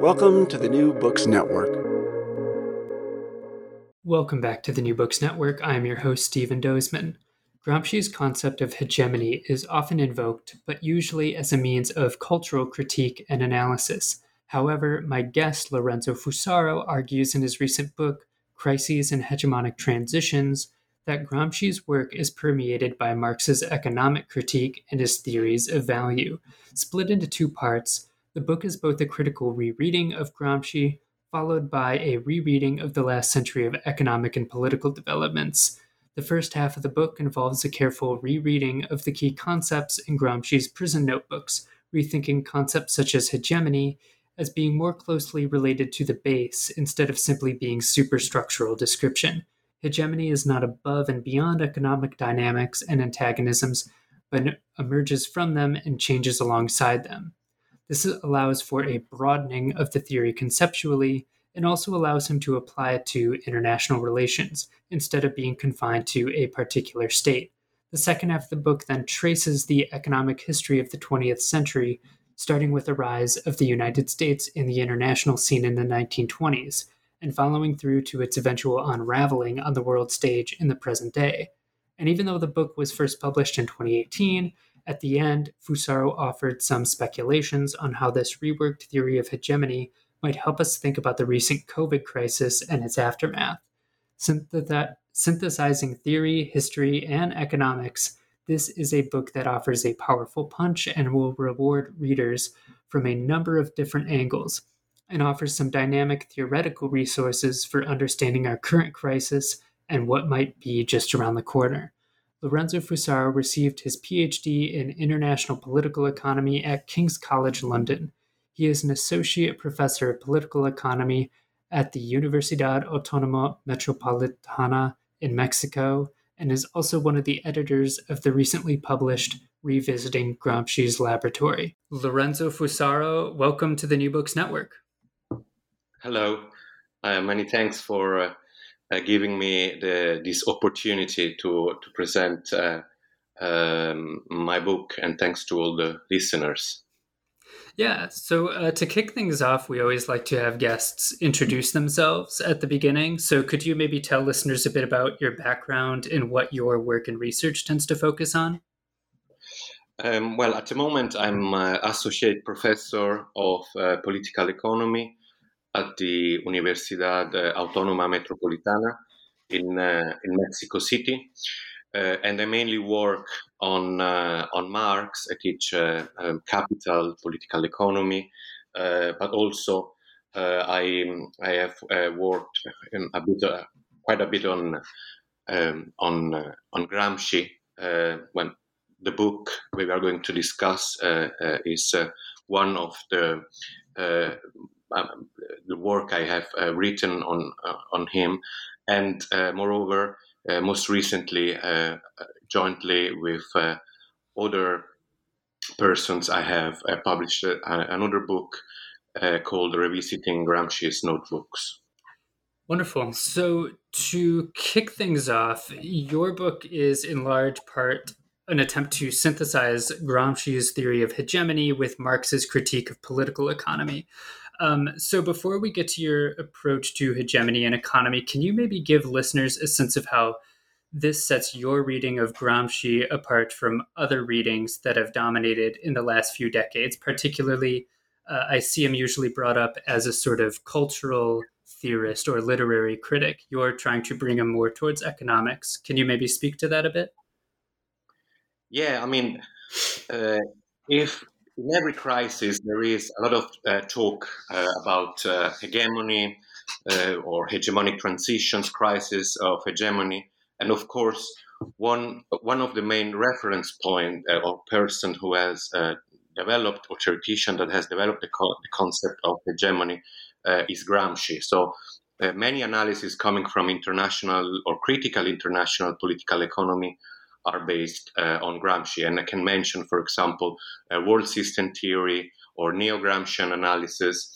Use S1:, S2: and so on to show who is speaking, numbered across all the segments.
S1: Welcome to the New Books Network.
S2: Welcome back to the New Books Network. I'm your host, Stephen Dozeman. Gramsci's concept of hegemony is often invoked, but usually as a means of cultural critique and analysis. However, my guest, Lorenzo Fusaro, argues in his recent book, Crises and Hegemonic Transitions, that Gramsci's work is permeated by Marx's economic critique and his theories of value. Split into two parts, the book is both a critical rereading of Gramsci followed by a rereading of the last century of economic and political developments. The first half of the book involves a careful rereading of the key concepts in Gramsci's prison notebooks, rethinking concepts such as hegemony as being more closely related to the base instead of simply being superstructural description. Hegemony is not above and beyond economic dynamics and antagonisms, but emerges from them and changes alongside them. This allows for a broadening of the theory conceptually and also allows him to apply it to international relations instead of being confined to a particular state. The second half of the book then traces the economic history of the 20th century, starting with the rise of the United States in the international scene in the 1920s, and following through to its eventual unraveling on the world stage in the present day. And even though the book was first published in 2018, at the end, Fusaro offered some speculations on how this reworked theory of hegemony might help us think about the recent COVID crisis and its aftermath. synthesizing theory, history, and economics, this is a book that offers a powerful punch and will reward readers from a number of different angles and offers some dynamic theoretical resources for understanding our current crisis and what might be just around the corner. Lorenzo Fusaro received his PhD in International Political Economy at King's College London. He is an associate professor of political economy at the Universidad Autónoma Metropolitana in Mexico and is also one of the editors of the recently published Revisiting Gramsci's Laboratory. Lorenzo Fusaro, welcome to the New Books Network.
S3: Hello. Uh, many thanks for uh, uh, giving me the, this opportunity to to present uh, um, my book, and thanks to all the listeners.
S2: Yeah, so uh, to kick things off, we always like to have guests introduce themselves at the beginning. So, could you maybe tell listeners a bit about your background and what your work and research tends to focus on?
S3: Um, well, at the moment, I'm uh, associate professor of uh, political economy at the Universidad Autónoma Metropolitana in, uh, in Mexico City. Uh, and I mainly work on, on Marx. I teach um, capital, political economy, but also I, I have worked a bit, quite a bit on, um, on, on Gramsci when the book we are going to discuss uh, uh, is uh, one of the um, the work I have uh, written on uh, on him, and uh, moreover, most recently, jointly with other persons, I have published another book called "Revisiting Gramsci's Notebooks."
S2: Wonderful. So, to kick things off, your book is in large part an attempt to synthesize Gramsci's theory of hegemony with Marx's critique of political economy. Um, so, before we get to your approach to hegemony and economy, can you maybe give listeners a sense of how this sets your reading of Gramsci apart from other readings that have dominated in the last few decades, particularly uh, I see him usually brought up as a sort of cultural theorist or literary critic. You're trying to bring him more towards economics. Can you maybe speak to that a bit?
S3: Yeah, I mean, uh, if in every crisis there is a lot of uh, talk uh, about uh, hegemony uh, or hegemonic transitions, crisis of hegemony, and of course, one one of the main reference point uh, or person who has developed or theoretician that has developed the, co- the concept of hegemony is Gramsci. So uh, many analyses coming from international or critical international political economy are based uh, on Gramsci. And I can mention, for example, uh, world system theory or neo Gramscian analysis.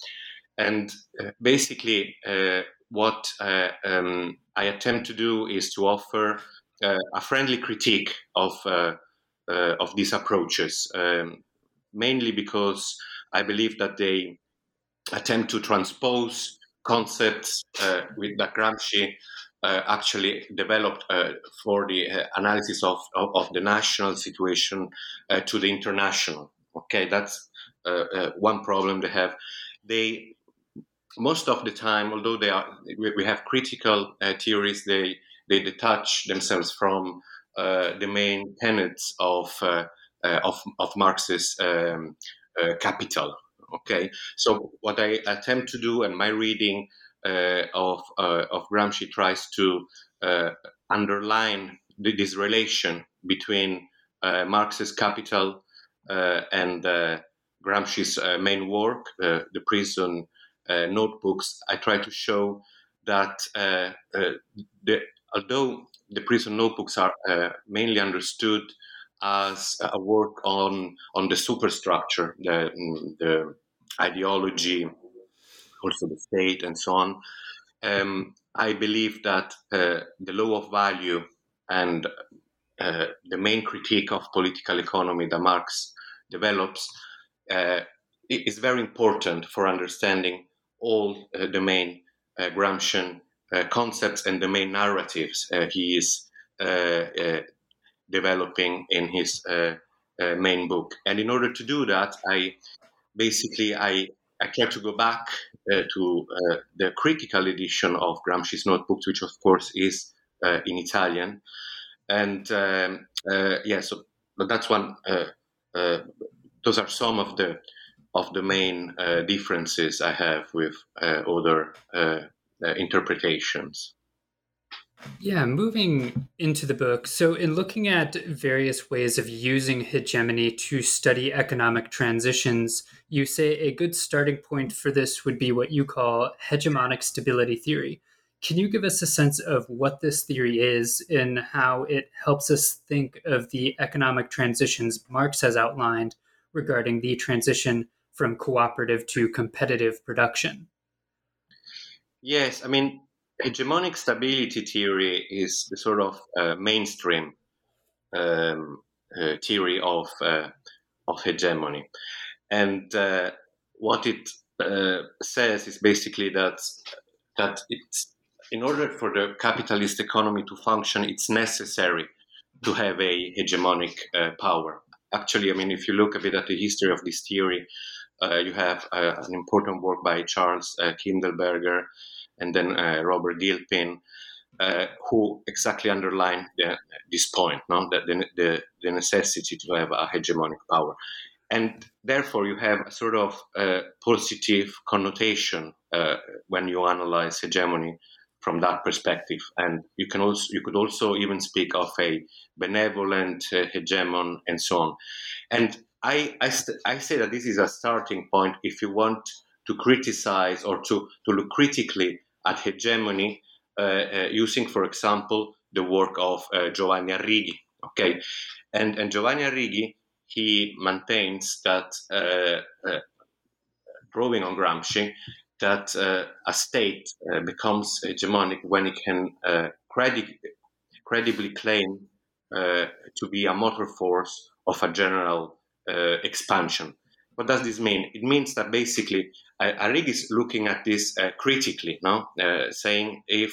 S3: And uh, basically, uh, what uh, um, I attempt to do is to offer a friendly critique of, of these approaches, um, mainly because I believe that they attempt to transpose concepts uh, with that Gramsci uh, actually developed uh, for the uh, analysis of, of, of, the national situation uh, to the international. Okay, that's uh, one problem they have. They most of the time, although they are, we have critical theories, they they detach themselves from the main tenets of of, of Marxist um, capital Okay, so what I attempt to do, and my reading uh, of uh, of Gramsci tries to uh, underline this relation between uh, Marxist capital uh, and uh, Gramsci's main work, the prison notebooks. I try to show that the, although the prison notebooks are mainly understood as a work on on the superstructure, the, the ideology, also the state, and so on. Um, I believe that uh, the law of value and uh, the main critique of political economy that Marx develops uh, is very important for understanding all uh, the main uh, Gramscian uh, concepts and the main narratives he is developing in his main book. And in order to do that, I basically I, I care to go back to uh, the critical edition of Gramsci's notebooks, which of course is uh, in Italian. And um, uh, yeah, so that's one. Uh, uh, those are some of the of the main differences I have with other interpretations.
S2: Yeah, moving into the book. So, in looking at various ways of using hegemony to study economic transitions, you say a good starting point for this would be what you call hegemonic stability theory. Can you give us a sense of what this theory is and how it helps us think of the economic transitions Marx has outlined regarding the transition from cooperative to competitive production?
S3: Yes, I mean, hegemonic stability theory is the sort of uh, mainstream um, uh, theory of uh, of hegemony, and uh, what it uh, says is basically that that it's in order for the capitalist economy to function, it's necessary to have a hegemonic uh, power. Actually, I mean, if you look a bit at the history of this theory, you have an important work by Charles Kindleberger and then uh, Robert Gilpin, uh, who exactly underlined the, this point, no? that the, the, the, necessity to have a hegemonic power. And therefore, you have a sort of uh, positive connotation when you analyze hegemony from that perspective. And you can also you could also even speak of a benevolent uh, hegemon and so on. And I I, st- I say that this is a starting point if you want to criticize or to, to look critically at hegemony uh, uh, using, for example, the work of uh, Giovanni Arrighi. Okay, and and Giovanni Arrighi he maintains that uh, uh, drawing on Gramsci that uh, a state becomes hegemonic when it can credi- credibly claim to be a motor force of a general expansion. What does this mean? It means that basically Arrighi is looking at this uh, critically, no? Uh, saying if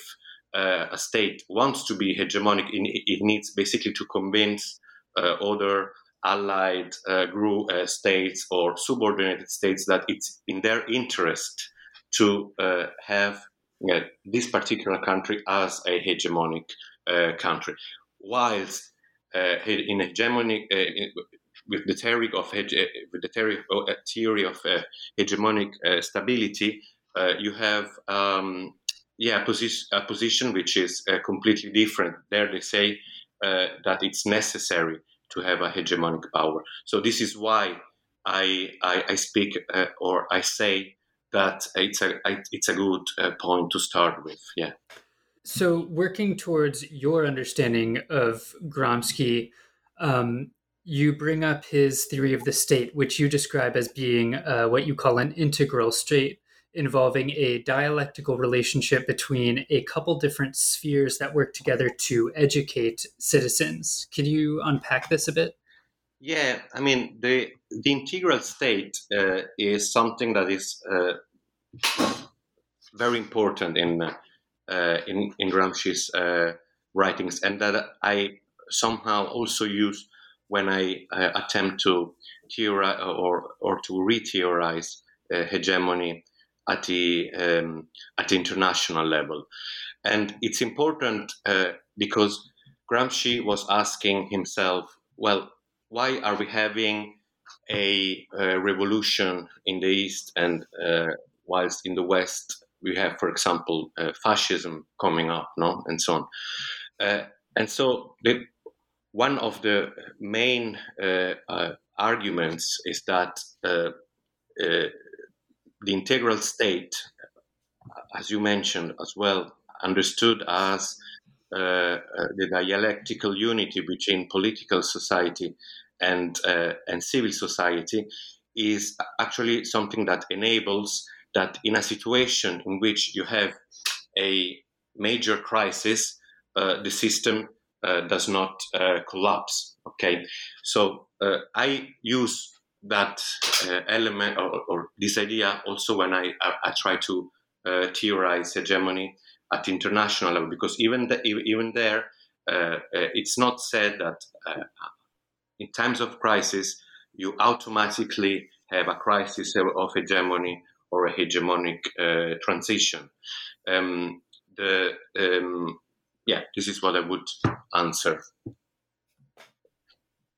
S3: uh, a state wants to be hegemonic, it, needs basically to convince uh, other allied group states or subordinated states that it's in their interest to have this particular country as a hegemonic country, whilst in hegemonic with the theory of with the theory, theory of hegemonic stability, you have um, yeah, a, position, a position which is uh, completely different. There they say uh, that it's necessary to have a hegemonic power. So this is why I I, I speak uh, or I say that it's a it's a good uh, point to start with. Yeah.
S2: So working towards your understanding of Gramsci. Um, you bring up his theory of the state, which you describe as being uh, what you call an integral state involving a dialectical relationship between a couple different spheres that work together to educate citizens. Can you unpack this a bit?
S3: Yeah, I mean the the integral state uh, is something that is uh, very important in uh, in in Gramsci's uh, writings, and that I somehow also use when I uh, attempt to theorize or or to re-theorize uh, hegemony at the um, at the international level, and it's important uh, because Gramsci was asking himself, well, why are we having a, a revolution in the East and uh, whilst in the West we have, for example, uh, fascism coming up, no, and so on. Uh, and so the, one of the main uh, uh, arguments is that uh, the integral state, as you mentioned as well, understood as uh, uh, the dialectical unity between political society and uh, and civil society, is actually something that enables that in a situation in which you have a major crisis, the system does not uh, collapse. Okay, so I use that uh, element or, or, this idea also when I, I, I try to uh, theorize hegemony at international level because even the, even there uh, uh it's not said that uh, in times of crisis you automatically have a crisis of hegemony or a hegemonic uh, transition. Um, the um, yeah, this is what I would answer.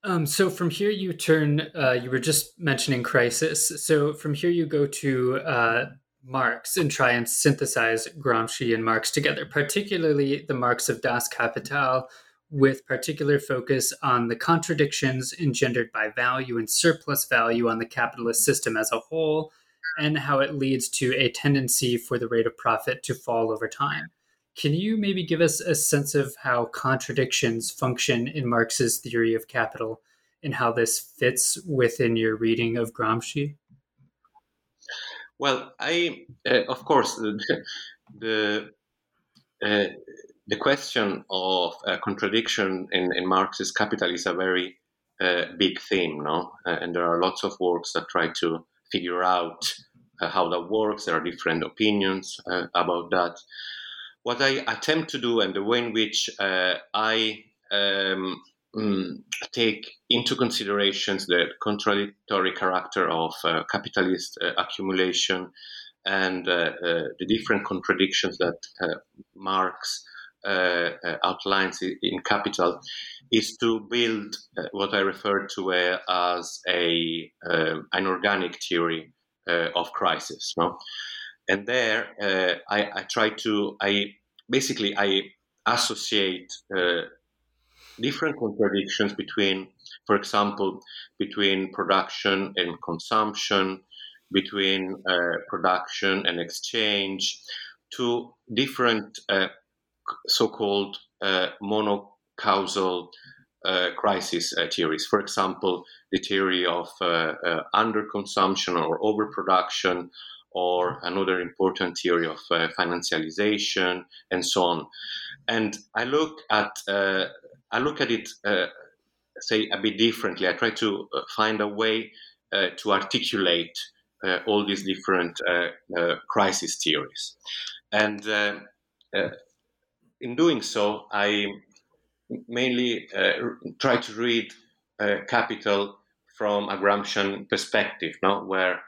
S2: Um, so from here you turn. Uh, you were just mentioning crisis. So from here you go to uh, Marx and try and synthesize Gramsci and Marx together, particularly the Marx of Das Kapital, with particular focus on the contradictions engendered by value and surplus value on the capitalist system as a whole, and how it leads to a tendency for the rate of profit to fall over time. Can you maybe give us a sense of how contradictions function in Marx's theory of capital and how this fits within your reading of Gramsci?
S3: Well, I, uh, of course, the the, uh, the question of uh, contradiction in, in Marx's Capital is a very uh, big theme, no? Uh, and there are lots of works that try to figure out uh, how that works. There are different opinions about that what I attempt to do and the way in which uh, I um, mm, take into considerations the contradictory character of uh, capitalist uh, accumulation and uh, uh, the different contradictions that uh, Marx outlines in Capital is to build what I refer to as a um, an organic theory of crisis. No? and there uh, I, I, try to I basically I associate uh, different contradictions between, for example, between production and consumption, between uh, production and exchange, to different uh, so-called uh, monocausal uh, crisis uh, theories. For example, the theory of underconsumption or overproduction, or another important theory of uh, financialization and so on. And I look at uh, I look at it uh, say a bit differently. I try to uh, find a way uh, to articulate uh, all these different crisis theories, and in doing so, I mainly try to read capital from a Gramscian perspective, no? where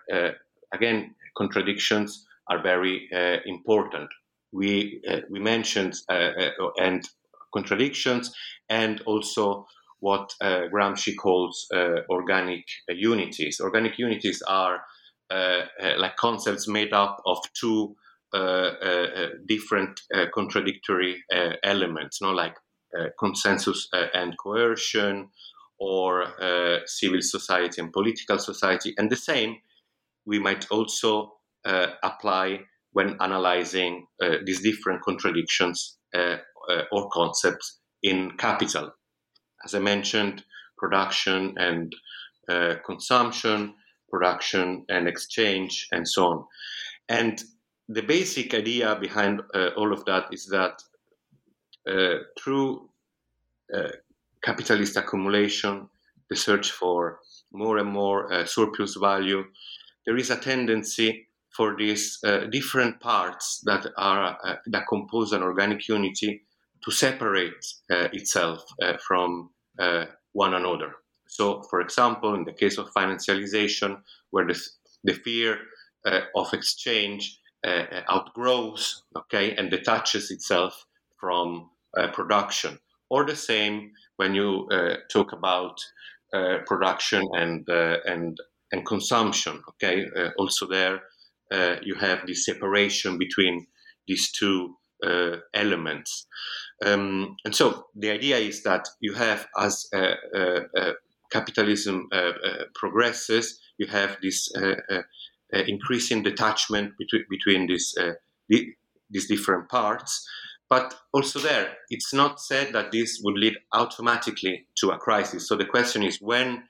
S3: again contradictions are very uh, important. We uh, we mentioned uh, and contradictions and also what uh, Gramsci calls uh, organic uh, unities. Organic unities are like concepts made up of two different contradictory elements, you know, like consensus and coercion, or civil society and political society. And the same we might also apply when analyzing these different contradictions or concepts in capital as I mentioned, production and uh, consumption, production and exchange, and so on. And the basic idea behind uh, all of that is that uh, through uh, capitalist accumulation, the search for more and more uh, surplus value, there is a tendency for these uh, different parts that are that compose an organic unity to separate uh, itself uh, from uh, one another. So, for example, in the case of financialization, where the, the sphere of exchange outgrows, okay, and detaches itself from production, or the same when you talk about production and and and consumption. Okay, also there you have this separation between these two uh, elements. Um, and so the idea is that you have, as uh, uh, uh capitalism uh, progresses, you have this increasing detachment between, between these, these different parts. But also, there, it's not said that this would lead automatically to a crisis. So the question is when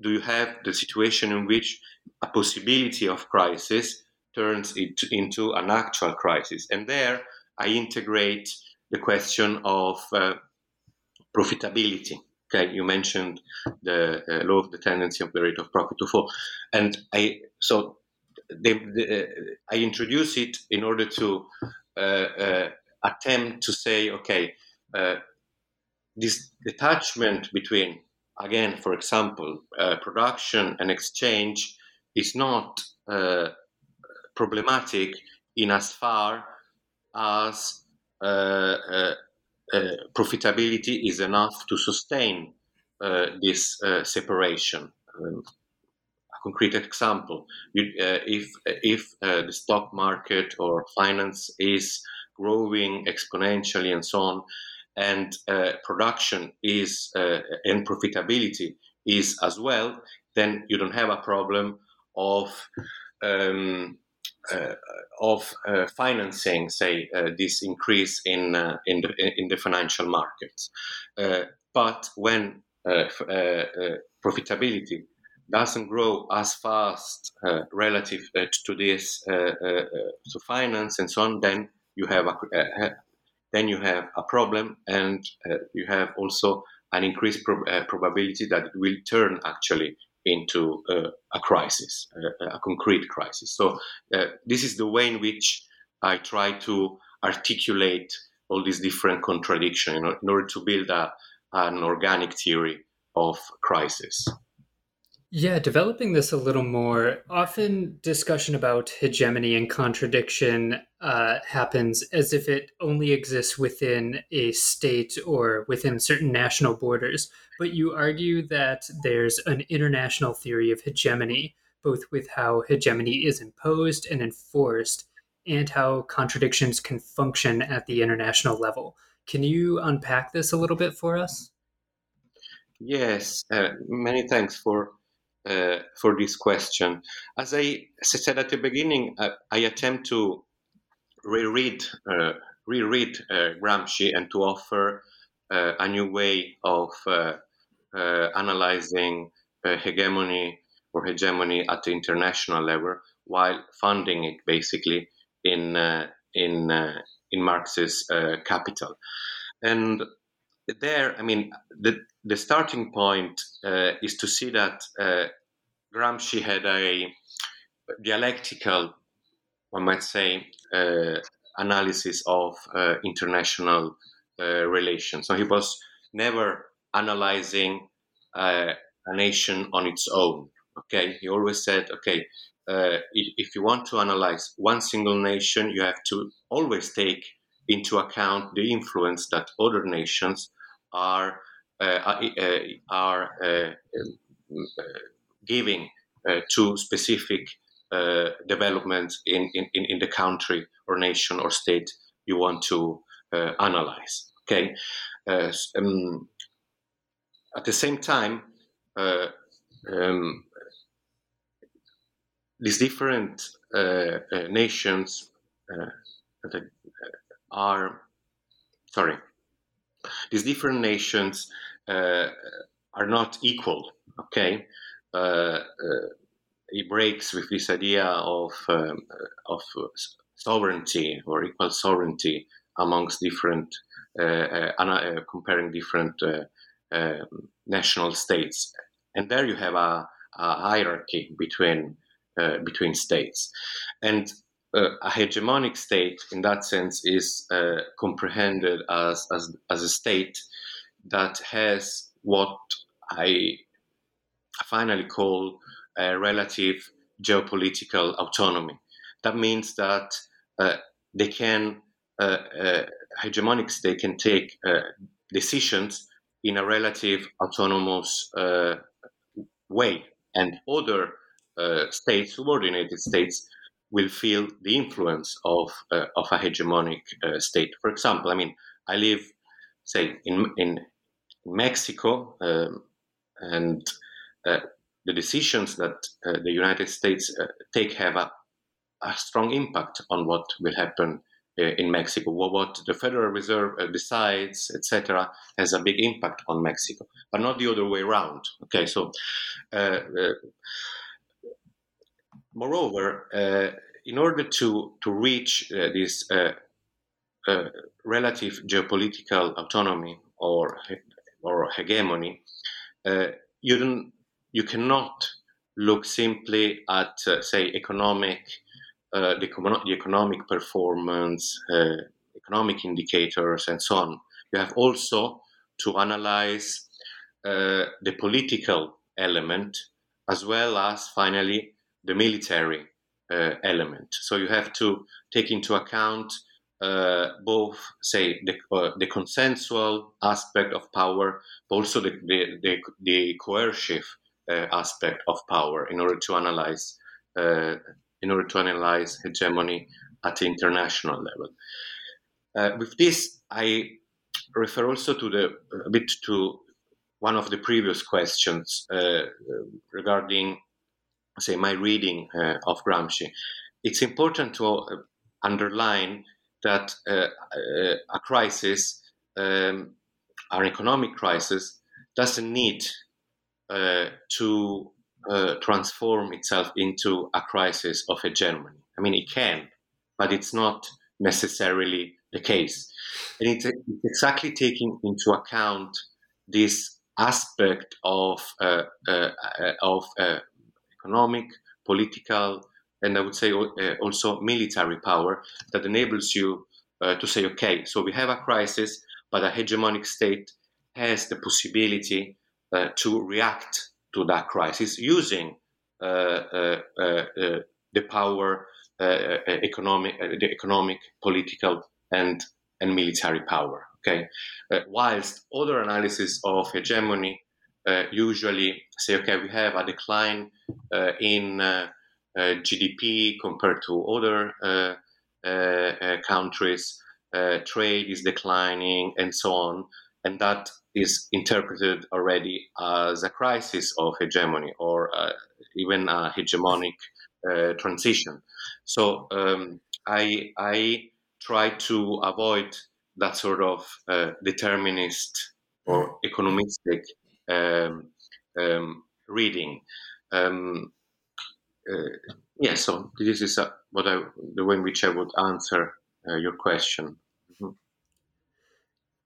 S3: do you have the situation in which a possibility of crisis turns it into an actual crisis. And there I integrate the question of uh, profitability. Okay, you mentioned the uh, law of the tendency of the rate of profit to fall, and I so the, the, uh, I introduce it in order to uh, uh, attempt to say, okay, uh, this detachment between, again, for example, production and exchange is not problematic in as far as uh, uh, uh, profitability is enough to sustain this separation. Um, a concrete example: you, if if the stock market or finance is growing exponentially and so on, and uh, production is uh, and profitability is as well, then you don't have a problem of um, uh, of uh, financing, say, uh, this increase in in the in the financial markets. but when profitability doesn't grow as fast uh, relative uh, to this uh, to finance and so on, then you have a then you have a problem, and you have also an increased pro- probability that it will turn actually into uh, a crisis, a, a, concrete crisis. So uh, this is the way in which I try to articulate all these different contradictions in, in order to build a, an organic theory of crisis.
S2: Yeah, developing this a little more. Often, discussion about hegemony and contradiction uh, happens as if it only exists within a state or within certain national borders. But you argue that there's an international theory of hegemony, both with how hegemony is imposed and enforced, and how contradictions can function at the international level. Can you unpack this a little bit for us?
S3: Yes, uh, many thanks for uh, for this question. As I said at the beginning, uh, I attempt to reread uh, reread uh, Gramsci and to offer uh, a new way of uh, analyzing hegemony or hegemony at the international level, while funding it basically in in in Marx's Capital. And there, I mean, the the starting point uh, is to see that Gramsci had a dialectical, one might say, uh, analysis of uh, international uh, relations. So he was never analyzing uh, a nation on its own. Okay, he always said, okay, uh, if you want to analyze one single nation, you have to always take into account the influence that other nations are uh, uh, are uh, giving to specific developments in, in, in the country or nation or state you want to analyze. Okay. Um, at the same time, um, these different uh, uh, nations uh, are sorry these different nations uh, are not equal. Okay, uh, it breaks with this idea of um, of sovereignty or equal sovereignty amongst different comparing different um, national states, and there you have a, a hierarchy between uh, between states. And uh, a hegemonic state, in that sense, is uh, comprehended as, as, as a state that has what I finally call a relative geopolitical autonomy. That means that uh, they can, uh, uh, hegemonic state can take decisions in a relative autonomous way, and other uh, states, subordinated states, will feel the influence of uh, of a hegemonic uh, state. For example, I mean, I live, say, in in Mexico, um, and uh, the decisions that uh, the United States uh, take have a, a, strong impact on what will happen in Mexico. What, the Federal Reserve decides, etc., has a big impact on Mexico, but not the other way around. Okay, so moreover, uh, in order to, to reach uh, this uh, uh relative geopolitical autonomy or, or hegemony, uh, you, don't, you cannot look simply at, uh, say, economic, the, the, economic performance, economic indicators, and so on. You have also to analyze the political element as well as finally the military uh, element. So you have to take into account uh, both, say, the, uh, the consensual aspect of power, but also the, the, the, the coercive uh, aspect of power in order to analyze uh, in order to analyze hegemony at the international level. Uh, with this, I refer also to the a bit to one of the previous questions regarding say my reading uh, of Gramsci, it's important to uh, underline that uh, a crisis, um, an economic crisis, doesn't need to transform itself into a crisis of hegemony. I mean, it can, but it's not necessarily the case. And it's, it's exactly taking into account this aspect of uh, uh, of uh, economic, political, and I would say uh, also military power that enables you uh, to say, okay, so we have a crisis, but a hegemonic state has the possibility uh, to react to that crisis using uh, uh, uh, the power, economic, the economic, political, and and military power. Okay, whilst other analysis of hegemony uh, usually say, okay, we have a decline uh, in uh, GDP compared to other countries, trade is declining, and so on. And that is interpreted already as a crisis of hegemony or even a hegemonic transition. So um, I, I try to avoid that sort of uh, determinist or economistic um, um, reading. Um, uh, yeah, so this is uh, what I, the way in which I would answer uh, your question.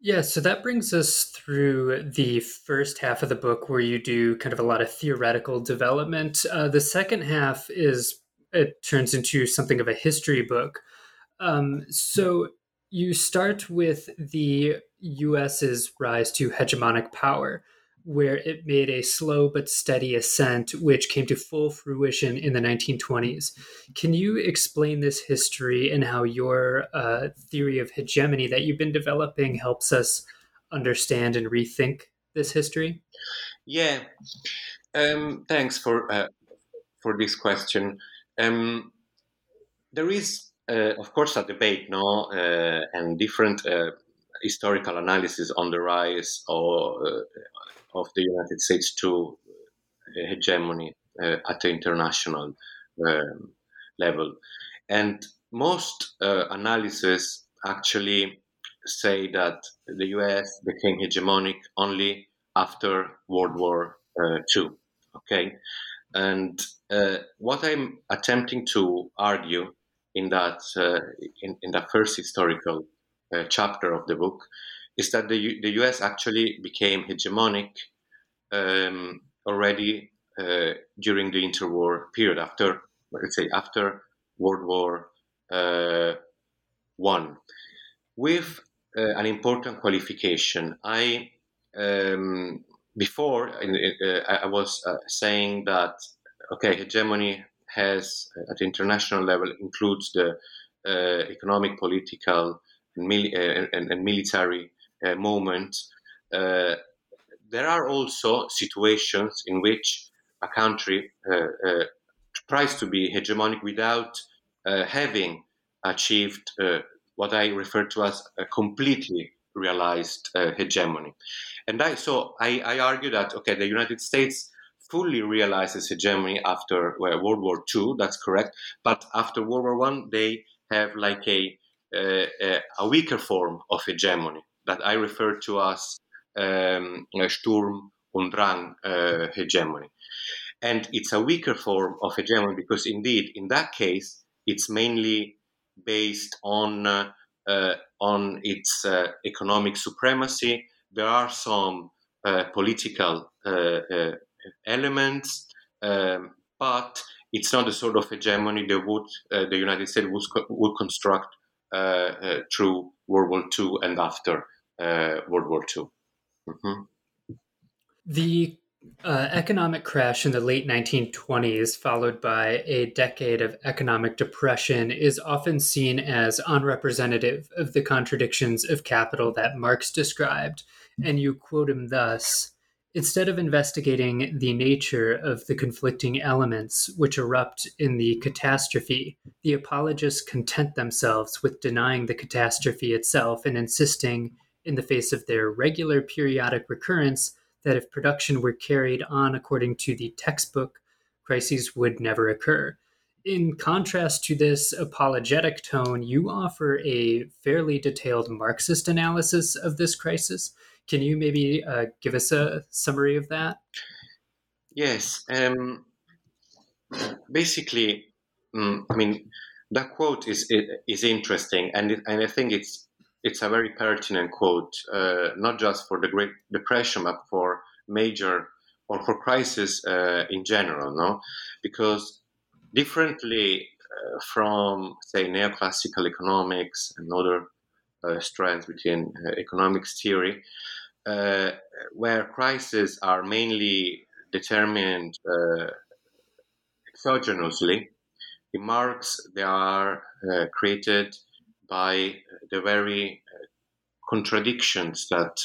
S2: Yeah, so that brings us through the first half of the book where you do kind of a lot of theoretical development. Uh, the second half is it turns into something of a history book. Um, so you start with the US's rise to hegemonic power, where it made a slow but steady ascent, which came to full fruition in the 1920s. Can you explain this history and how your uh, theory of hegemony that you've been developing helps us understand and rethink this history?
S3: Yeah, um, thanks for uh, for this question. Um, there is uh, of course, a debate, no, uh, and different uh, historical analysis on the rise or, of the United States to hegemony at the international um, level. And most uh, analysis actually say that the US became hegemonic only after World War uh, II. Okay, and uh, what I'm attempting to argue in that uh, in, in the first historical uh, chapter of the book is that the, the US actually became hegemonic um, already uh, during the interwar period after let's say after World War uh, One. With uh, an important qualification I um, before uh, I was saying that okay hegemony has at the international level includes the uh, economic, political, and, uh, and, and military uh, moment. Uh, there are also situations in which a country uh, tries to be hegemonic without having achieved what I refer to as a completely realized hegemony. And I, so I, I argue that okay, the United States fully realizes hegemony after World War II. That's correct. But after World War One, they have like a, a, a weaker form of hegemony that I refer to as um, Sturm und Drang uh, hegemony. And it's a weaker form of hegemony because, indeed, in that case, it's mainly based on uh, uh, on its uh, economic supremacy. There are some uh, political uh, elements, um, but it's not the sort of hegemony that would the United States would, would construct through World War II and after uh, World War II. Mm-hmm.
S2: The uh, economic crash in the late 1920s, followed by a decade of economic depression, is often seen as unrepresentative of the contradictions of capital that Marx described. And you quote him thus Instead of investigating the nature of the conflicting elements which erupt in the catastrophe, the apologists content themselves with denying the catastrophe itself and insisting, in the face of their regular periodic recurrence, that if production were carried on according to the textbook, crises would never occur. In contrast to this apologetic tone, you offer a fairly detailed Marxist analysis of this crisis. Can you maybe uh, give us a summary of that?
S3: Yes. Um, basically, um, I mean, that quote is is interesting, and it, and I think it's it's a very pertinent quote, uh, not just for the Great Depression, but for major or for crisis uh, in general. No, because differently uh, from say neoclassical economics and other strands within uh, economics theory, uh, where crises are mainly determined uh, exogenously. The Marx, they are uh, created by the very contradictions that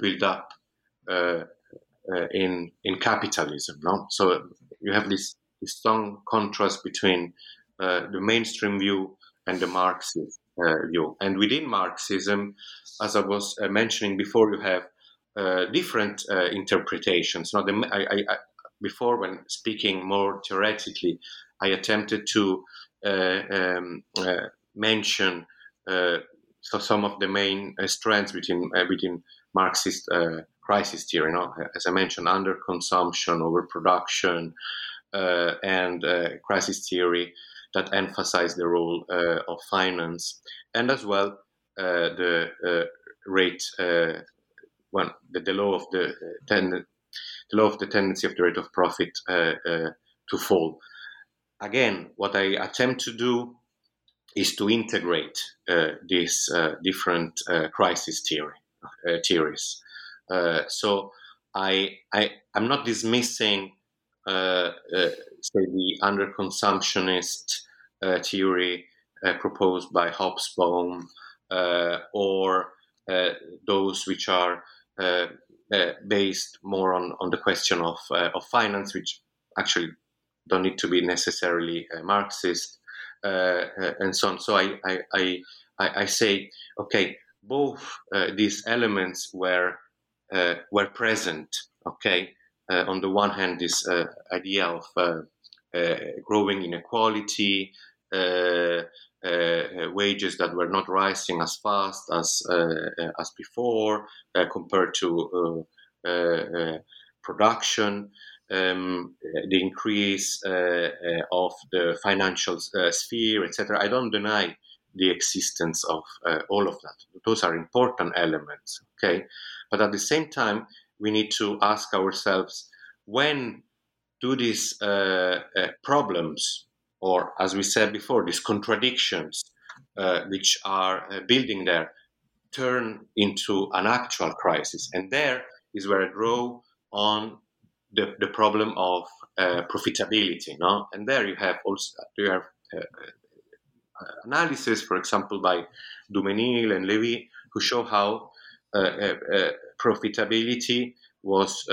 S3: build up in in capitalism. No, so you have this, this strong contrast between uh, the mainstream view and the Marxist uh, view. And within Marxism, as I was uh, mentioning before, you have uh, different uh, interpretations. Now, the, I, I, before, when speaking more theoretically, I attempted to uh, um, mention so some of the main strands between between Marxist crisis theory. You know, as I mentioned, underconsumption, overproduction, uh, and uh, crisis theory that emphasize the role uh, of finance, and as well the rate one the, the law of the uh, ten, the law of the tendency of the rate of profit uh, uh, to fall. Again, what I attempt to do is to integrate uh, these uh, different uh, crisis theory, uh, theories. Uh, so I, I am not dismissing uh, say the underconsumptionist Uh, theory uh, proposed by Hobsbawm uh, or those which are based more on, on the question of, of finance, which actually don't need to be necessarily Marxist. Uh, uh, and so on. So I, I, I, I say, okay, both uh, these elements were were present. Okay, on the one hand, this idea of growing inequality, uh, wages that were not rising as fast as uh, as before uh, compared to production um, the increase uh, uh, of the financial uh, sphere, etc. I don't deny the existence of all of that. Those are important elements, okay? But at the same time, we need to ask ourselves when do these problems, or as we said before, these contradictions uh, which are uh, building there turn into an actual crisis. And there is where I draw on the, the problem of uh, profitability. No? And there you have also you have uh, uh, analysis, for example, by Duménil and Levy, who show how uh, profitability was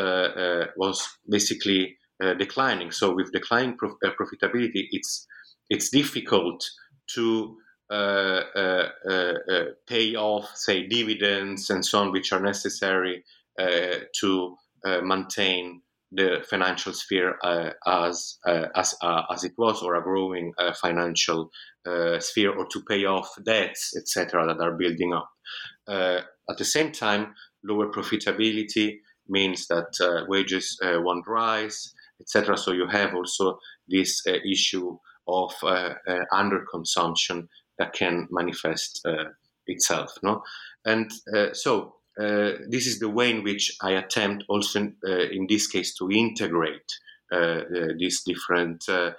S3: was basically declining. So with declining prof- profitability, it's it's difficult to pay off, say, dividends and so on, which are necessary to maintain the financial sphere uh, as uh, as uh, as it was, or a growing uh, financial uh, sphere, or to pay off debts, etc., that are building up. Uh, at the same time, lower profitability means that wages won't rise, etc. So you have also this issue of underconsumption that can manifest itself. No, and so uh, this is the way in which I attempt also uh, in this case to integrate uh, uh these different uh,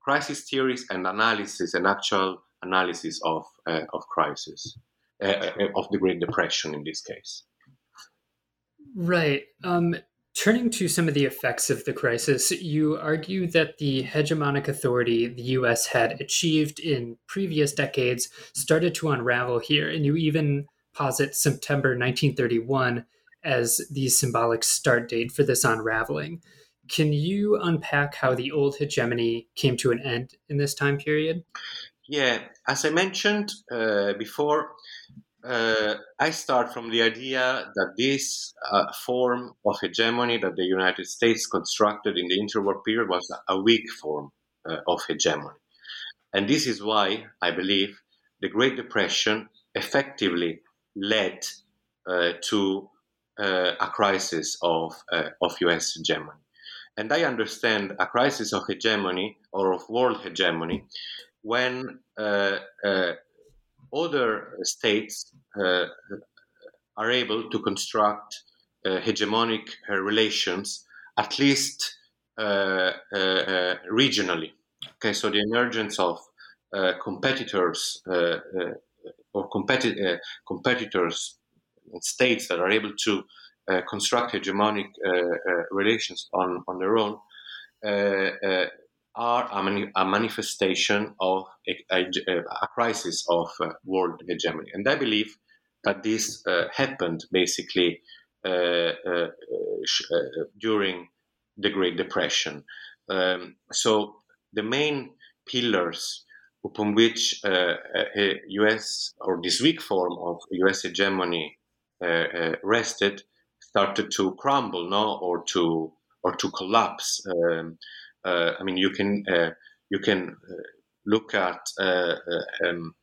S3: crisis theories and analysis and actual analysis of of crisis of the Great Depression in this case.
S2: Right. Um, turning to some of the effects of the crisis, you argue that the hegemonic authority the U.S. had achieved in previous decades started to unravel here, and you even posit September 1931 as the symbolic start date for this unraveling. Can you unpack how the old hegemony came to an end in this time period?
S3: Yeah, as I mentioned uh, before, uh, I start from the idea that this uh, form of hegemony that the United States constructed in the interwar period was a weak form uh, of hegemony. And this is why I believe the Great Depression effectively led uh, to uh, a crisis of, uh, of US hegemony. And I understand a crisis of hegemony or of world hegemony when uh, uh, other states uh, are able to construct uh, hegemonic uh, relations, at least uh, regionally. Okay, so the emergence of competitors or competi- uh, competitors states that are able to uh, construct hegemonic uh, relations on, on their own are a, mani- a, manifestation of a, a, a crisis of world hegemony. And I believe that this happened basically sh- during the Great Depression. Um, so the main pillars upon which uh, a US or this weak form of US hegemony uh, uh, rested started to crumble, no, or to or to collapse. Um, I mean, you can you can look at um,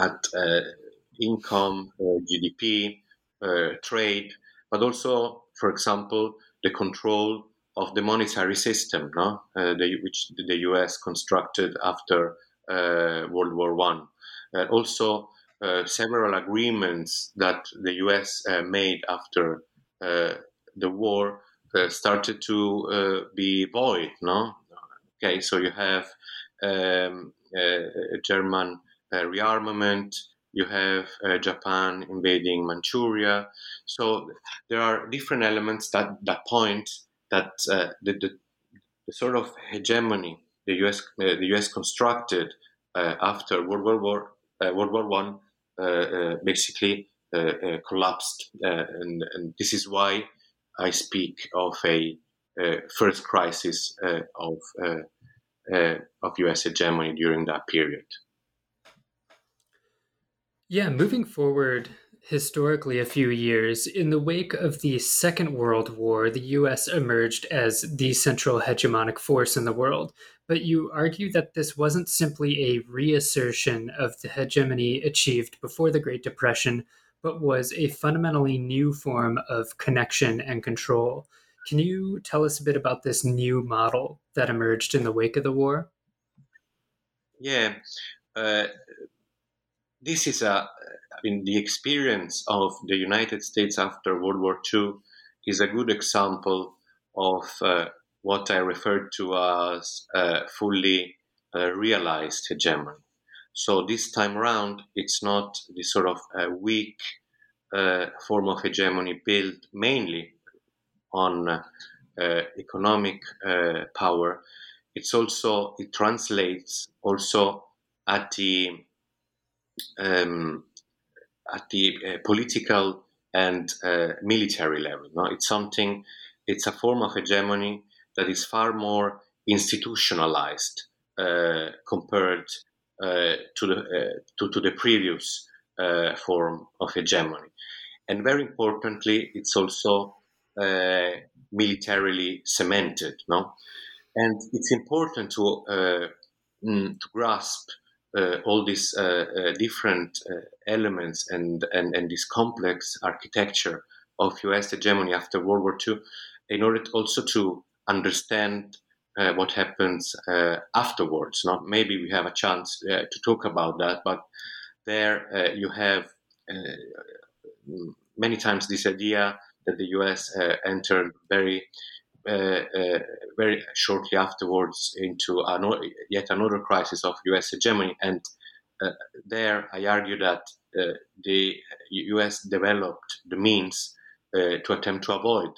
S3: at income, GDP, trade, but also, for example, the control of the monetary system, no? Uh, the, which the U.S. constructed after uh, World War One. Uh, also, uh, several agreements that the U.S. made after the war Uh, started to uh, be void. No, okay, so you have um, uh, German rearmament. You have Japan invading Manchuria. So there are different elements that, that point that the, the, the sort of hegemony the U.S. Uh, the U.S. constructed uh, after World War War uh, World War One basically collapsed, and, and, this is why I speak of a first crisis uh, of uh, uh, of U.S. hegemony during that period.
S2: Yeah, moving forward, historically a few years, in the wake of the Second World War, the US emerged as the central hegemonic force in the world. But you argue that this wasn't simply a reassertion of the hegemony achieved before the Great Depression, but was a fundamentally new form of connection and control. Can you tell us a bit about this new model that emerged in the wake of the war?
S3: Yeah. Uh, this is a I mean, the experience of the United States after World War II is a good example of uh, what I referred to as uh, fully uh, realized hegemony. So this time around, it's not the sort of uh, weak uh, form of hegemony built mainly on uh, economic power. It's also it translates also at the um, at the uh, political and uh, military level. No? It's something, it's a form of hegemony that is far more institutionalized uh, compared uh, to, the, uh, to, to, the previous uh, form of hegemony. And very importantly, it's also militarily cemented. No? And it's important to, mm, to grasp uh, all these uh, uh, different elements and, and, and this complex architecture of US hegemony after World War II in order also to understand uh, what happens uh, afterwards. Not maybe we have a chance uh, to talk about that, but there you have many times this idea that the U.S. entered very uh, uh, very shortly afterwards into yet another crisis of U.S. hegemony. And uh, there, I argue that the U.S. developed the means to attempt to avoid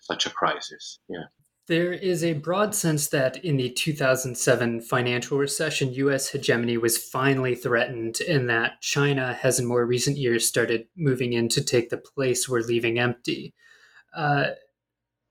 S3: such a crisis. Yeah.
S2: There is a broad sense that in the 2007 financial recession, US hegemony was finally threatened, and that China has in more recent years started moving in to take the place we're leaving empty. Uh,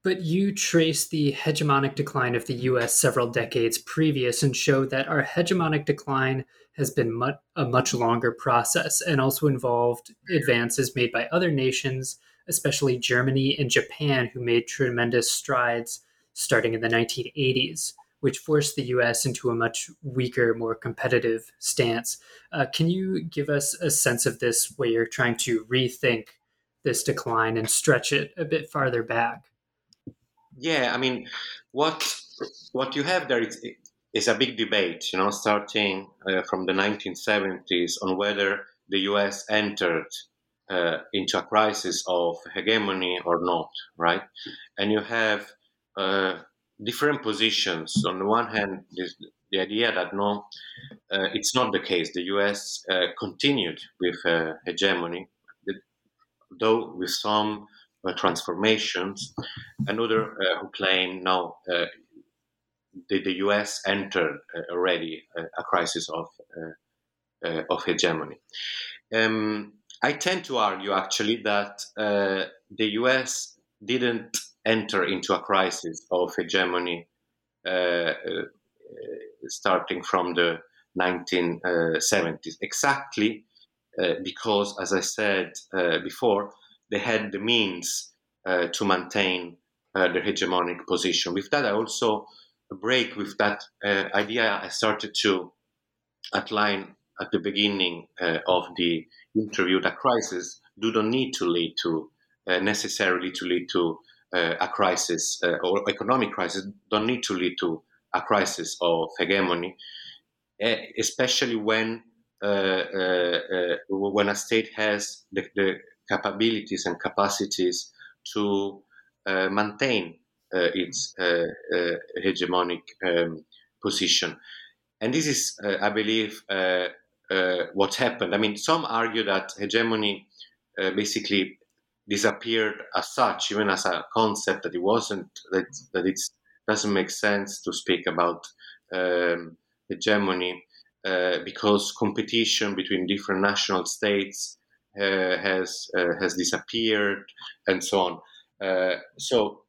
S2: but you trace the hegemonic decline of the US several decades previous and show that our hegemonic decline has been mu- a much longer process and also involved advances made by other nations, especially Germany and Japan, who made tremendous strides starting in the 1980s, which forced the US into a much weaker, more competitive stance. Uh, can you give us a sense of this where you're trying to rethink this decline and stretch it a bit farther back?
S3: Yeah, I mean, what what you have there is, is a big debate, you know, starting uh, from the 1970s on whether the U.S. entered uh, into a crisis of hegemony or not, right? And you have uh, different positions. On the one hand, the idea that no, uh, it's not the case. The U.S. Uh, continued with uh, hegemony, though with some uh, transformations. Another who claim now the, the U.S. entered already a crisis of of hegemony. Um, I tend to argue actually that the U.S. didn't enter into a crisis of hegemony starting from the 1970s, exactly uh, because, as I said uh, before, they had the means uh, to maintain uh, their hegemonic position. With that, I also break with that uh, idea I started to outline at the beginning uh, of the interview that crisis do not need to lead to uh, necessarily to lead to uh, a crisis or economic crisis don't need to lead to a crisis of hegemony, especially when when a state has the, the capabilities and capacities to uh, maintain uh, its uh, hegemonic um, position. and this is, uh, I believe, uh, uh, what happened. I mean, some argue that hegemony uh, basically disappeared as such, even as a concept that it wasn't that that it doesn't make sense to speak about um, hegemony uh, because competition between different national states uh, has uh, has disappeared and so on. Uh, so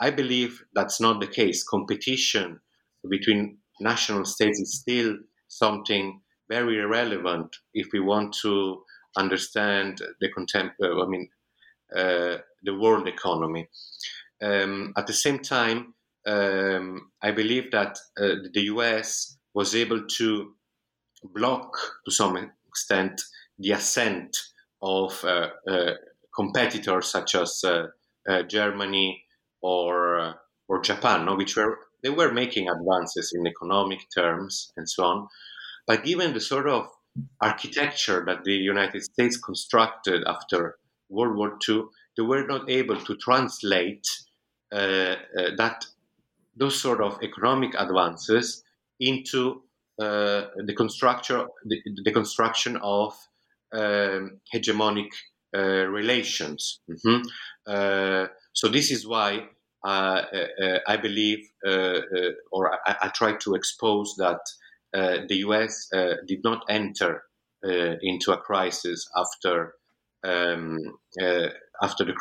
S3: I believe that's not the case. Competition between national states is still something very relevant if we want to understand the contemporary. I mean, uh, the world economy. Um, at the same time, um, I believe that uh, the US was able to block, to some extent, the ascent of uh, uh competitors such as uh, uh, Germany or or Japan, no? which were they were making advances in economic terms and so on. But given the sort of architecture that the United States constructed after World War II, they were not able to translate uh, uh, that those sort of economic advances into uh, the construction the, the construction of um, hegemonic uh, relations. Mm-hmm. Uh, so this is why uh, I believe, or I, I, try to expose that the U.S. did not enter into a crisis after um, uh, after the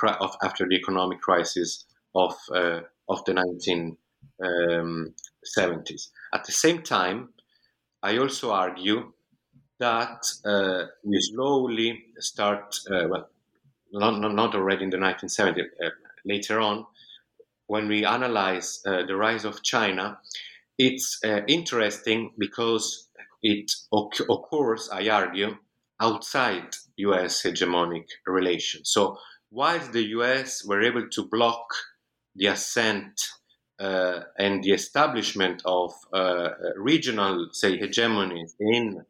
S3: after the economic crisis of uh, of the 1970s. Um, At the same time, I also argue that uh, we slowly start uh, well, not, not already in the 1970s. Uh, later on, when we analyze uh, the rise of China, it's interesting because it occurs, I argue, outside US hegemonic relations. So, while the US were able to block the ascent uh, and the establishment of uh, regional, say, hegemonies in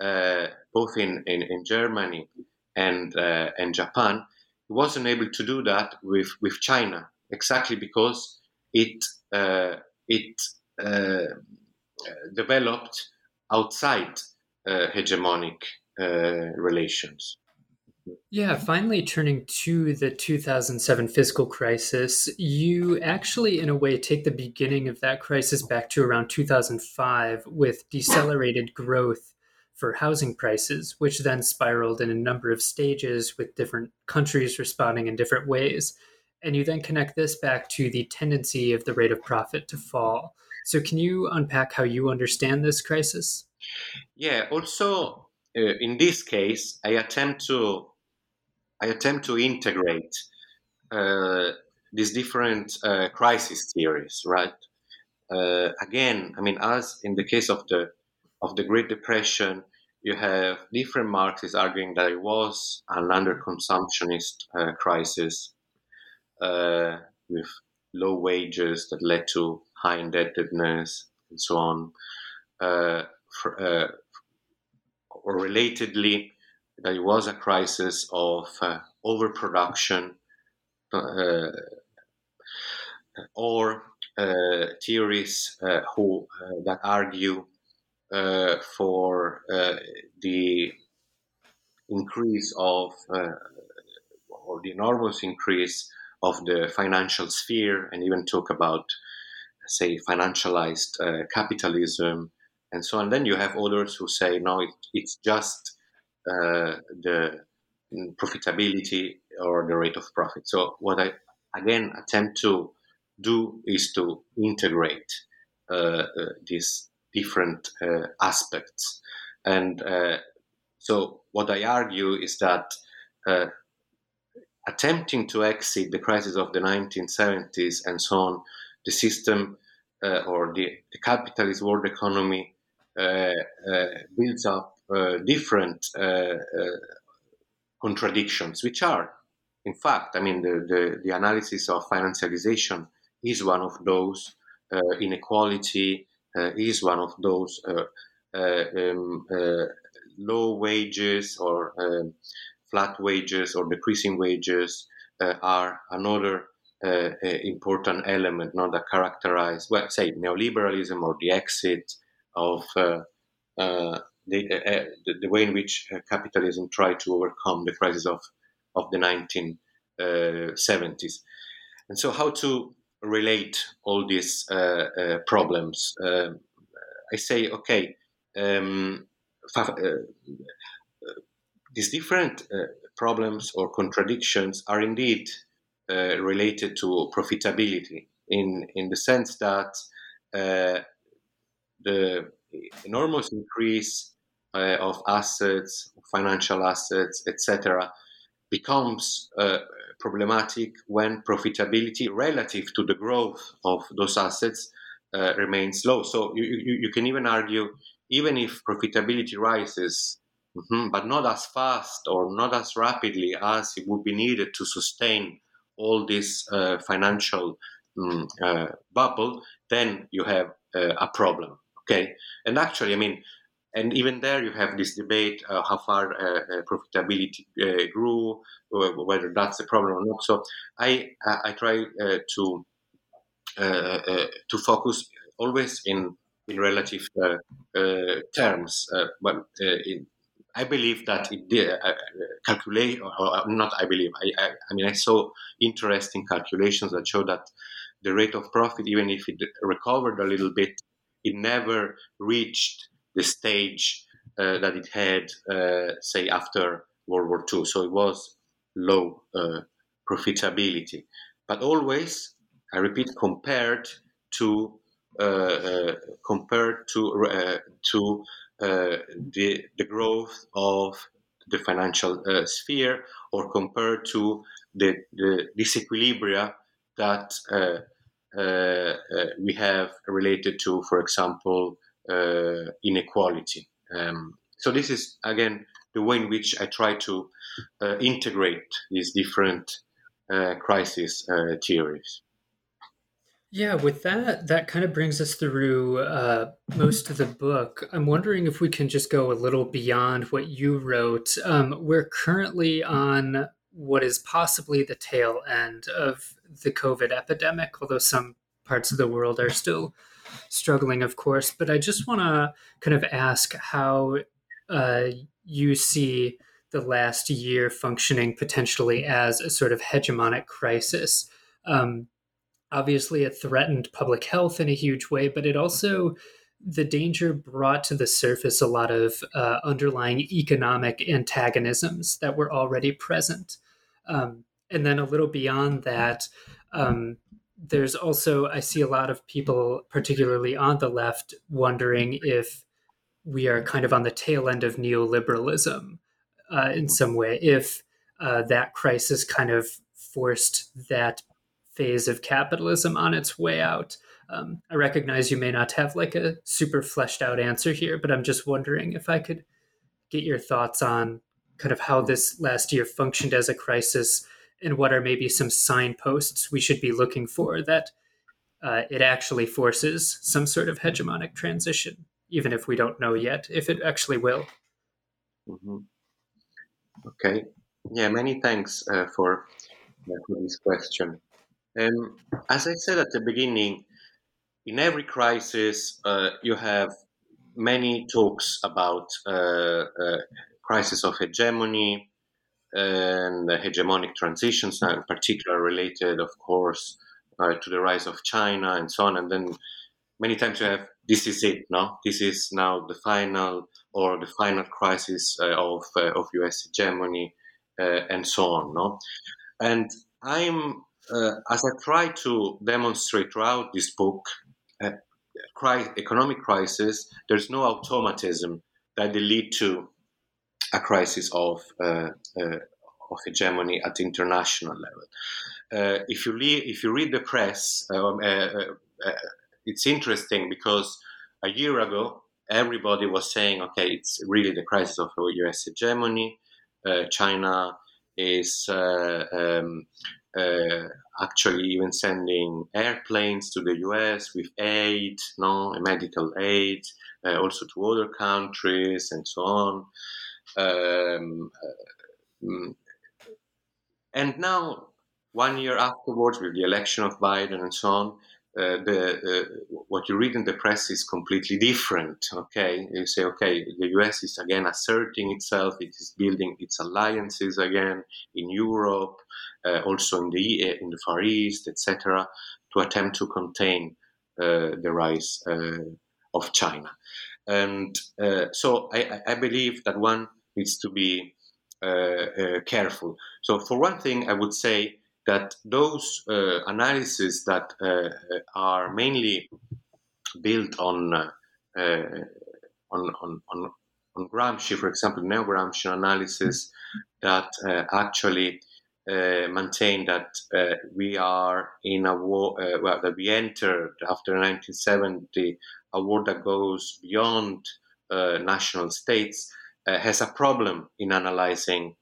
S3: uh, both in, in, in, Germany and uh, and Japan, it wasn't able to do that with, with China exactly because it uh, it uh, developed outside hegemonic uh, Uh, relations.
S2: Yeah, finally turning to the 2007 fiscal crisis, you actually, in a way, take the beginning of that crisis back to around 2005 with decelerated growth for housing prices, which then spiraled in a number of stages with different countries responding in different ways. And you then connect this back to the tendency of the rate of profit to fall. So, can you unpack how you understand this crisis?
S3: Yeah, also uh, in this case, I attempt to I attempt to integrate uh, these different uh, crisis theories, right? Uh, again, I mean, as in the case of the of the Great Depression, you have different Marxists arguing that it was an underconsumptionist uh, crisis uh, with low wages that led to high indebtedness and so on. For, or relatedly, it was a crisis of uh, overproduction uh, or uh, theories uh, who uh, that argue uh, for the increase of or the enormous increase of the financial sphere and even talk about say financialized capitalism and so on. Then you have others who say, no, it, it's just uh, the profitability or the rate of profit. So what I again attempt to do is to integrate uh, uh, these different uh, aspects. And uh, so what I argue is that uh, attempting to exit the crisis of the 1970s and so on, the system or the, the capitalist world economy uh, uh, builds up uh, different contradictions, which are, in fact, I mean, the, the, the analysis of financialization is one of those, inequality is one of those, um, low wages or um, flat wages or decreasing wages uh, are another uh, important element not that characterize, well, say, neoliberalism or the exit of uh, uh, the, uh, the, the, way in which capitalism tried to overcome the crisis of, of the 1970s. And so, how to relate all these problems? Um, I say, okay, um, these different problems or contradictions are indeed uh, related to profitability in, in the sense that uh, the enormous increase uh, of assets, financial assets, etc., becomes uh, problematic when profitability relative to the growth of those assets uh, remains low. So you, you, you, can even argue, even if profitability rises, mm-hmm, but not as fast or not as rapidly as it would be needed to sustain all this uh, financial um, bubble, then you have a problem. Okay, and actually, I mean, and even there you have this debate uh, how far uh, uh, profitability uh, grew, whether that's a problem or not. So I I try uh, to uh, to focus always in in relative terms, but in, I believe that it did calculate, or, or, not. I believe. I, I, I mean, I saw interesting calculations that show that the rate of profit, even if it recovered a little bit, it never reached the stage uh, that it had, uh, say, after World War II. So it was low uh, profitability, but always, I repeat, compared to uh, uh, compared to uh, to the the growth of the financial sphere, or compared to the, the disequilibria that we have related to, for example, uh, inequality. Um, so this is again the way in which I try to integrate these different crisis theories.
S2: Yeah, with that, that kind of brings us through uh, most of the book. I'm wondering if we can just go a little beyond what you wrote. Um, we're currently on what is possibly the tail end of the COVID epidemic, although some parts of the world are still struggling, of course. But I just want to kind of ask how uh, you see the last year functioning potentially as a sort of hegemonic crisis. Um, obviously, it threatened public health in a huge way, but it also the danger brought to the surface a lot of uh, underlying economic antagonisms that were already present. Um, and then a little beyond that, um, there's also, I see a lot of people, particularly on the left, wondering if we are kind of on the tail end of neoliberalism uh, in some way, if uh, that crisis kind of forced that phase of capitalism on its way out. Um, I recognize you may not have like a super fleshed out answer here, but I'm just wondering if I could get your thoughts on kind of how this last year functioned as a crisis and what are maybe some signposts we should be looking for that uh, it actually forces some sort of hegemonic transition, even if we don't know yet if it actually will.
S3: Mm-hmm. Okay. Yeah, many thanks uh, for, uh, for this question. Um, as I said at the beginning, in every crisis, uh, you have many talks about uh, uh, crisis of hegemony, and hegemonic transitions, in particular related, of course, uh, to the rise of China and so on. And then many times you have this is it, no? This is now the final or the final crisis uh, of uh, of U.S. hegemony uh, and so on, no? And I'm uh, as I try to demonstrate throughout this book, uh, economic crisis. There's no automatism that they lead to a crisis of uh, uh, of hegemony at the international level. Uh, if you read if you read the press, um, it's interesting because a year ago everybody was saying, okay, it's really the crisis of U.S. hegemony. China is uh, um, uh, actually even sending airplanes to the US with aid, no medical aid, uh, also to other countries and so on. Um, uh, mm, and now, one year afterwards, with the election of Biden and so on, uh, the uh, what you read in the press is completely different. Okay, you say, okay, the U.S. is again asserting itself; it is building its alliances again in Europe, uh, also in the in the Far East, etc., to attempt to contain uh, the rise uh, of China. And uh, so, I, I, believe that one needs to be careful. So, for one thing, I would say that those uh, analyses that uh, are mainly built on, uh, on, on, on, on Gramsci, for example, neo-Gramscian analysis that uh, actually uh, maintain that uh, we are in a war, well, that we entered after 1970 a war that goes beyond national states, has a problem in analyzing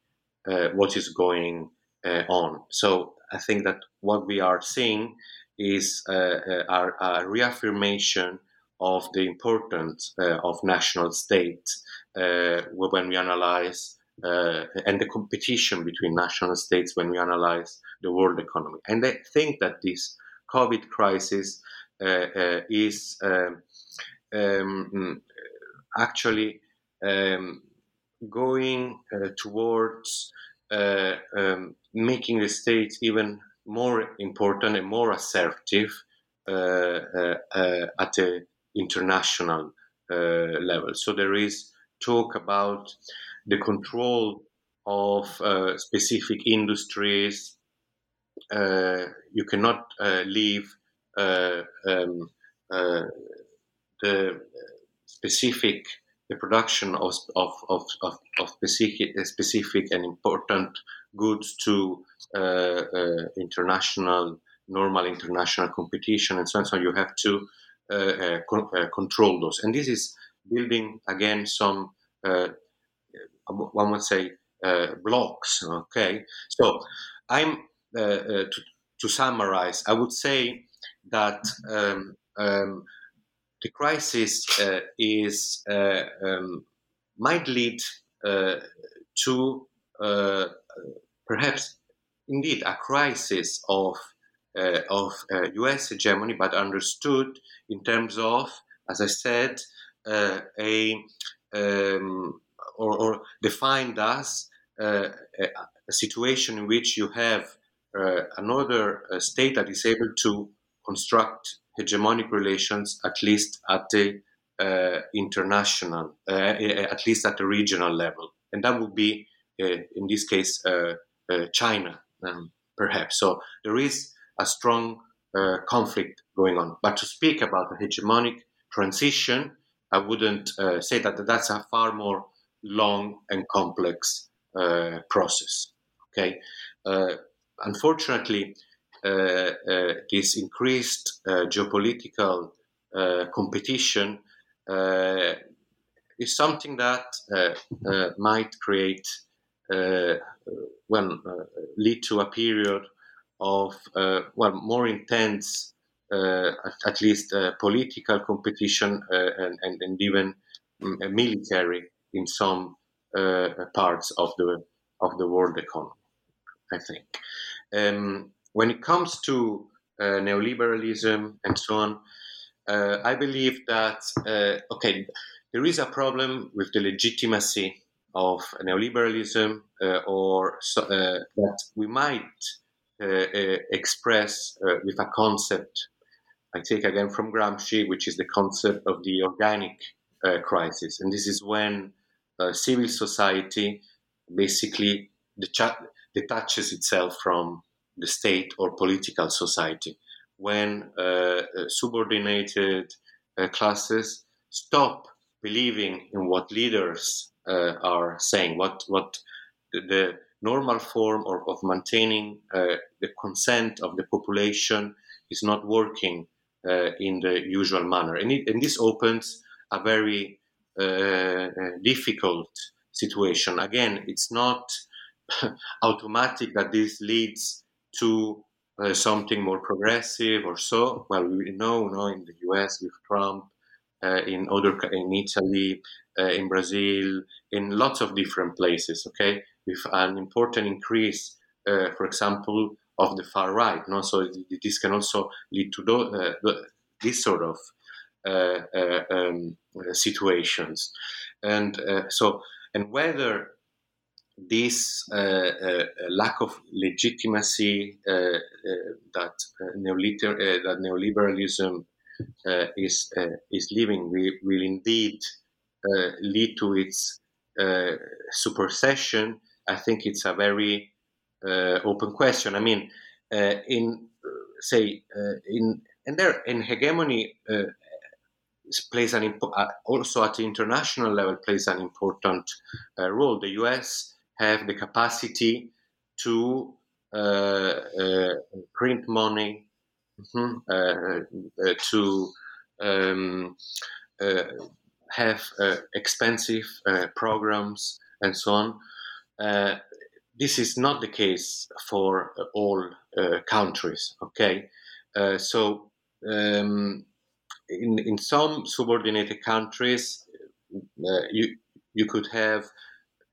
S3: what is going on. So I think that what we are seeing is uh, uh a, reaffirmation of the importance uh, of national states uh, when we analyze uh, and the competition between national states when we analyze the world economy. And I think that this COVID crisis uh, is um, um, actually um, going towards um, making the states even more important and more assertive uh, uh, uh, at the international level. So there is talk about the control of specific industries. you cannot leave um, the specific the production of, of, of, of, of specific, specific and important goods to uh, uh, international, normal international competition and so on. So you have to uh, uh con- uh, control those. And this is building, again, some, uh, one would say, blocks. Okay. So I'm, to, to summarize, I would say that um, um, the crisis uh, is uh, um, might lead uh, to perhaps indeed a crisis of uh, of uh, U.S. hegemony, but understood in terms of, as I said, uh, a um, or, or, defined as a, a, situation in which you have another state that is able to construct hegemonic relations, at least at the uh, international, uh, at least at the regional level. And that would be, uh, in this case, uh, uh, China, um, perhaps. So there is a strong conflict going on. But to speak about a hegemonic transition, I wouldn't say that that's a far more long and complex process. Okay. unfortunately, Uh, uh, this increased uh, geopolitical uh, competition is something that might create, well, lead to a period of well more intense, at, at, least political competition and, and, and, even mm, military in some parts of the of the world economy. I think. Um, when it comes to uh, neoliberalism and so on, uh, I believe that, uh, okay, there is a problem with the legitimacy of neoliberalism uh, or so, uh, that we might express with a concept I take again from Gramsci, which is the concept of the organic crisis. And this is when civil society basically detaches itself from the state or political society. When uh, uh, subordinated uh, classes stop believing in what leaders are saying, what what the, the normal form or, of maintaining the consent of the population is not working uh, in the usual manner. And, it, and this opens a very uh, difficult situation. Again, it's not automatic that this leads to uh, something more progressive or so. Well, we know, know in the U.S. with Trump, uh, in other in Italy, uh, in Brazil, in lots of different places. Okay, with an important increase, uh, for example, of the far right. No, so this can also lead to uh, this sort of uh, um, situations, and so and whether this uh, uh, uh, lack of legitimacy uh, uh that, uh, neoliber- that neoliberalism is is leaving will, will indeed lead to its supersession. I think it's a very open question. I mean, in say in and there in hegemony plays an impo- also at the international level plays an important uh, role. The U.S have the capacity to uh, uh, print money, mm-hmm, uh, to um, have expensive programs and so on. this is not the case for all countries. Okay, so um, in in some subordinated countries, uh, you you could have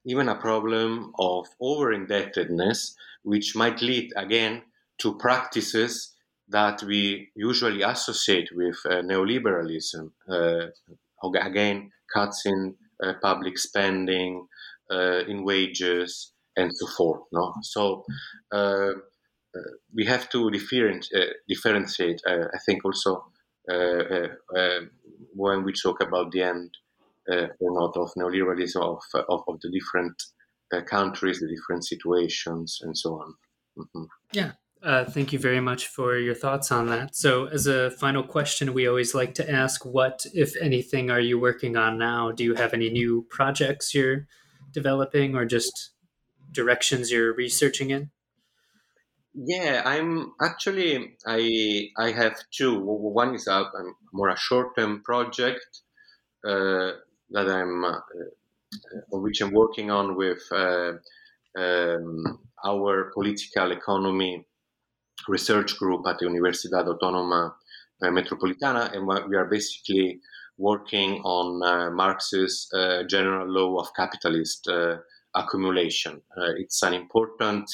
S3: even a problem of over indebtedness, which might lead again to practices that we usually associate with uh, neoliberalism. Uh, again, cuts in uh, public spending, uh, in wages, and so forth. No, so uh, uh, we have to different, differentiate. I think also when we talk about the end uh, or not of neoliberalism of, of, of the different uh, countries, the different situations, and so on.
S2: Mm-hmm. Yeah. Uh, thank you very much for your thoughts on that. So, as a final question, we always like to ask what, if anything, are you working on now? Do you have any new projects you're developing or just directions you're researching in?
S3: Yeah, I'm actually I I have two. One is a, a more a short term project uh, that I'm uh, on which I'm working on with uh, um, our political economy research group at the Universidad Autónoma Metropolitana, and we are basically working on uh, Marx's uh, general law of capitalist uh, accumulation. it's an important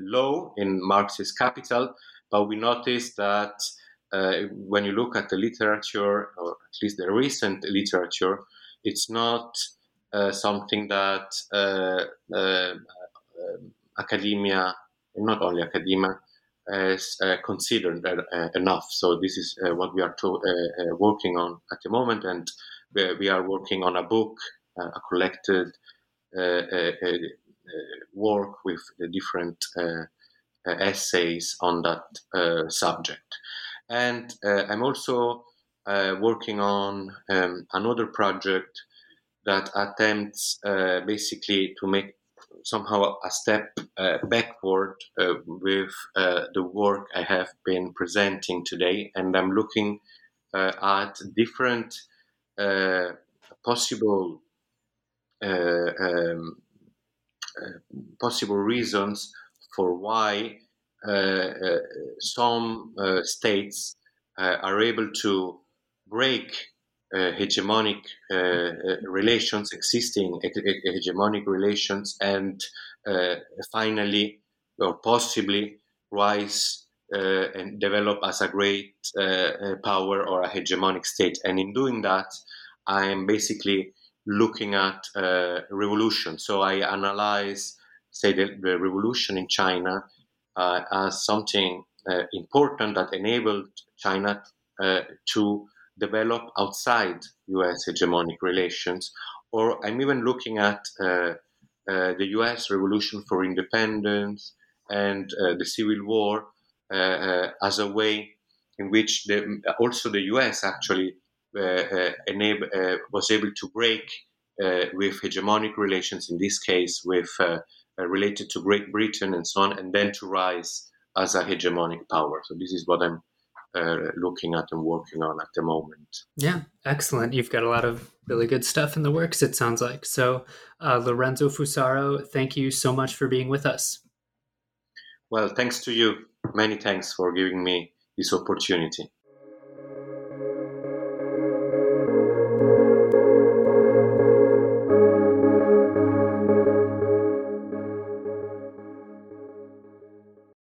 S3: law in Marx's Capital, but we noticed that uh, when you look at the literature, or at least the recent literature, it's not uh, something that uh, uh academia, not only academia, is uh, considered uh, uh, enough. So this is uh, what we are to, working on at the moment, and we, we are working on a book, a collected work with the different essays on that subject. And uh, I'm also uh, working on um, another project that attempts uh, basically to make somehow a step uh, backward uh, with uh, the work I have been presenting today. And I'm looking at different possible um, possible reasons for why some uh, states are able to break hegemonic relations, existing hegemonic relations, and finally or possibly rise uh, and develop as a great uh, power or a hegemonic state. And in doing that, I am basically looking at uh, revolution. So I analyze, say, the, the revolution in China uh, as something uh, important that enabled China uh, to develop outside U.S. hegemonic relations. Or I'm even looking at the U.S. Revolution for Independence and the Civil War as a way in which the, also the U.S. actually uh, enable, uh, was able to break uh, with hegemonic relations, in this case with uh, related to Great Britain and so on, and then to rise as a hegemonic power. So this is what I'm uh, looking at and working on at the moment.
S2: Yeah, excellent. You've got a lot of really good stuff in the works, it sounds like. So, uh, Lorenzo Fusaro, thank you so much for being with us.
S3: Well, thanks to you. Many thanks for giving me this opportunity.